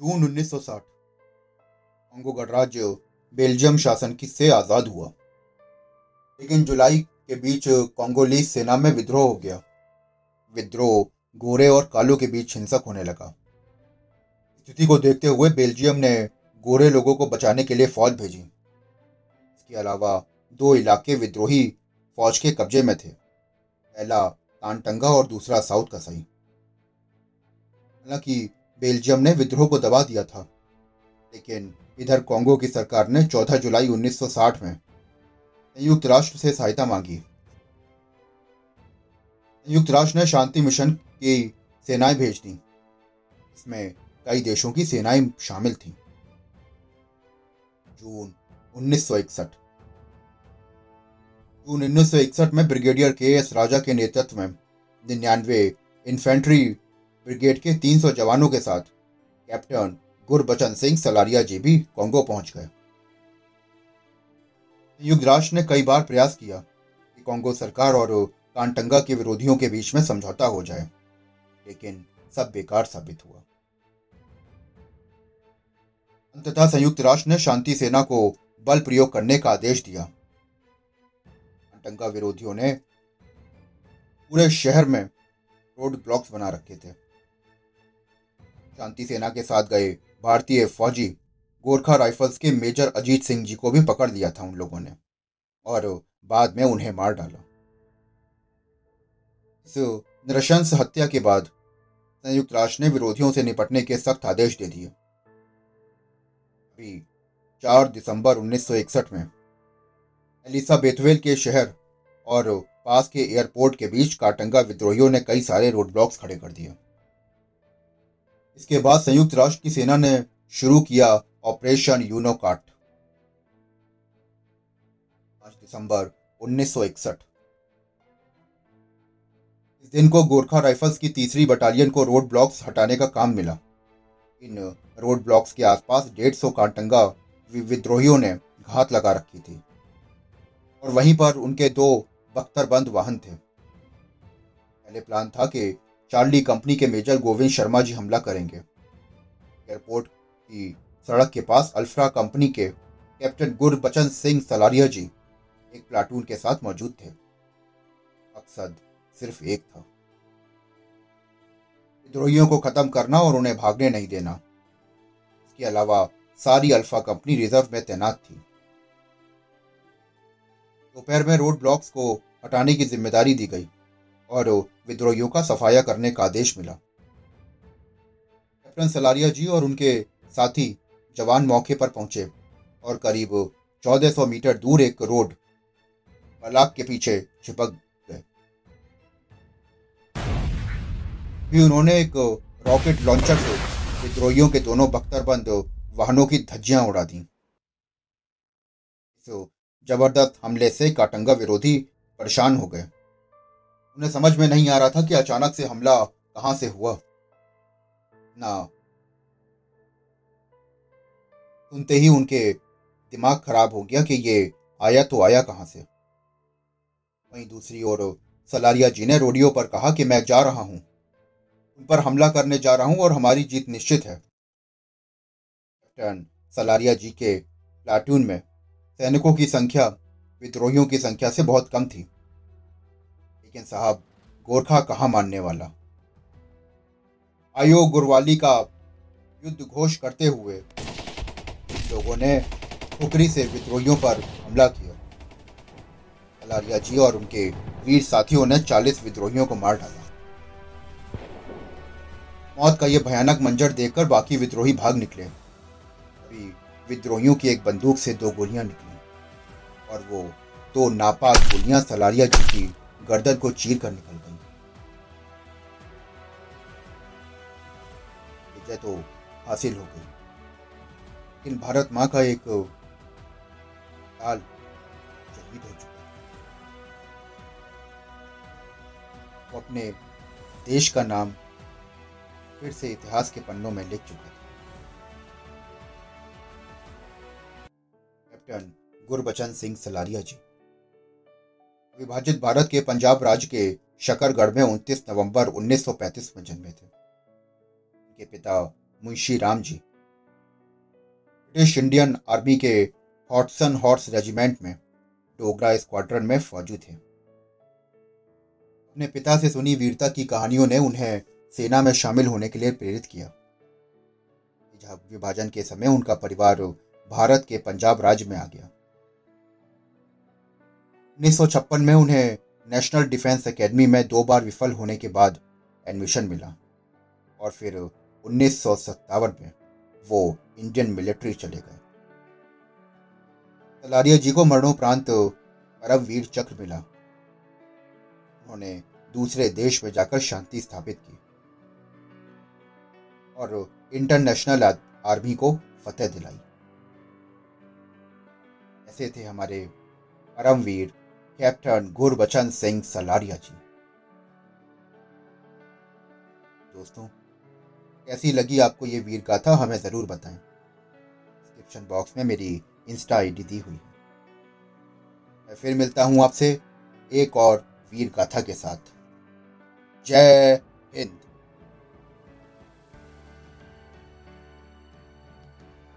जून 1960 Congo गणराज्य Belgium शासन की से आज़ाद हुआ। लेकिन जुलाई के बीच कांगोलीस सेना में विद्रोह हो गया। विद्रोह गोरे और कालो के बीच हिंसक होने लगा। स्थिति को देखते हुए बेल्जियम ने गोरे लोगों को बचाने के लिए फौज भेजी। इसके अलावा दो इलाके विद्रोही फौज के कब्जे में थे। पहला तानटंगा और दूसरा साउथ कसाई हालाँकि बेल्जियम ने विद्रोह को दबा दिया था। लेकिन इधर कांगो की सरकार ने 14 जुलाई 1960 में संयुक्त राष्ट्र से सहायता मांगी। संयुक्त राष्ट्र ने शांति मिशन की सेनाएँ भेज दी। इसमें कई देशों की सेनाएँ शामिल थीं। जून 1961 जून 1961 में ब्रिगेडियर के एस राजा के नेतृत्व में निन्यानवे इन्फेंट्री ब्रिगेड के 300 जवानों के साथ कैप्टन गुरबचन सिंह सलारिया जी भी कांगो पहुँच गए। संयुक्त राष्ट्र ने कई बार प्रयास किया कि कांगो सरकार और कांटंगा के विरोधियों के बीच में समझौता हो जाए, लेकिन सब बेकार साबित हुआ। अंततः संयुक्त राष्ट्र ने शांति सेना को बल प्रयोग करने का आदेश दिया। कांटंगा विरोधियों ने पूरे शहर में रोड ब्लॉक्स बना रखे थे। शांति सेना के साथ गए। भारतीय फौजी गोरखा राइफल्स के मेजर अजीत सिंह जी को भी पकड़ लिया था उन लोगों ने और बाद में उन्हें मार डाला। इस नृशंस हत्या के बाद संयुक्त राष्ट्र ने विरोधियों से निपटने के सख्त आदेश दे दिए। अभी 4 दिसंबर 1961 में एलिसा बेथवेल के शहर और पास के एयरपोर्ट के बीच काटंगा विद्रोहियों ने कई सारे रोड ब्लॉक्स खड़े कर दिए। इसके बाद संयुक्त राष्ट्र की सेना ने शुरू किया ऑपरेशन यूनोकाट। पाँच दिसंबर 1961 इस दिन को गोरखा राइफल्स की तीसरी बटालियन को रोड ब्लॉक्स हटाने का काम मिला। इन रोड ब्लॉक्स के आसपास डेढ़ सौ कांटंगा विद्रोहियों ने घात लगा रखी थी। और वहीं पर उनके दो बख्तरबंद वाहन थे। पहले प्लान था कि चार्ली कंपनी के मेजर गोविंद शर्मा जी हमला करेंगे। एयरपोर्ट की सड़क के पास अल्फ्रा कंपनी के कैप्टन गुरबचन सिंह सलारिया जी एक प्लाटून के साथ मौजूद थे। मकसद सिर्फ़ एक था। विद्रोहियों को खत्म करना और उन्हें भागने नहीं देना। इसके अलावा सारी अल्फ़ा कंपनी रिज़र्व में तैनात थी। दोपहर में रोड ब्लॉक्स को हटाने की ज़िम्मेदारी दी गई। और विद्रोहियों का सफाया करने का आदेश मिला। कैप्टन सलारिया जी और उनके साथी जवान मौके पर पहुँचे और करीब 1400 मीटर दूर एक रोड बलाक के पीछे छिपक गए। भी उन्होंने एक रॉकेट लॉन्चर से विद्रोहियों के दोनों बख्तरबंद वाहनों की धज्जियाँ उड़ा दी। ज़बरदस्त हमले से काटंगा विरोधी परेशान हो गए। उन्हें समझ में नहीं आ रहा था कि अचानक से हमला कहाँ से हुआ। ना। सुनते ही उनके दिमाग खराब हो गया कि ये आया तो आया कहाँ से। वहीं दूसरी ओर सलारिया जी ने रोडियो पर कहा कि मैं जा रहा हूँ। उन पर हमला करने जा रहा हूँ और हमारी जीत निश्चित है। सलारिया जी के प्लाटून में सैनिकों की संख्या, विद्रोहियों की संख्या से बहुत कम थी। लेकिन साहब, गोरखा कहाँ मानने वाला? आयो गुरवाली का युद्ध घोष करते हुए लोगों ने ठुकरी से विद्रोहियों पर हमला किया। कलारिया जी और उनके वीर साथियों ने चालीस विद्रोहियों को मार डाला। मौत का यह भयानक मंजर देखकर बाकी विद्रोही भाग निकले। अभी विद्रोहियों की एक बंदूक से दो गोलियाँ निकली और वो दो नापाक गोलियाँ सलारिया जी की गर्दन को चीर कर निकल गई। विजय तो हासिल हो गई। लेकिन भारत माँ का एक काल शहीद हो चुका वो अपने देश का नाम फिर से इतिहास के पन्नों में लिख चुका था। कैप्टन गुरबचन सिंह सलारिया जी। विभाजित भारत के पंजाब राज्य के शकरगढ़ में 29 नवंबर 1935 में जन्मे थे। उनके पिता Munshi Ram ji. British Indian army के हॉटसन हॉर्स रेजिमेंट में डोगरा स्क्वाड्रन में फौजी थे। अपने पिता से सुनी वीरता की कहानियों ने उन्हें सेना में शामिल होने के लिए प्रेरित किया। विभाजन के समय उनका परिवार भारत के पंजाब राज्य में आ गया। 1956 में उन्हें नेशनल डिफेंस एकेडमी में दो बार विफल होने के बाद एडमिशन मिला। और फिर उन्नीस सौ सत्तावन में वो इंडियन मिलिट्री चले गए। तलारिया जी को मरणोपरांत परमवीर चक्र मिला। उन्होंने दूसरे देश में जाकर शांति स्थापित की और इंटरनेशनल आर्मी को फतेह दिलाई। ऐसे थे हमारे परमवीर कैप्टन गुरबचन सिंह सलारिया जी दोस्तों, कैसी लगी आपको ये वीर गाथा, हमें ज़रूर बताएँ। डिस्क्रिप्शन बॉक्स में मेरी इंस्टा आईडी दी हुई है। मैं फिर मिलता हूँ आपसे एक और वीर गाथा के साथ। जय हिंद।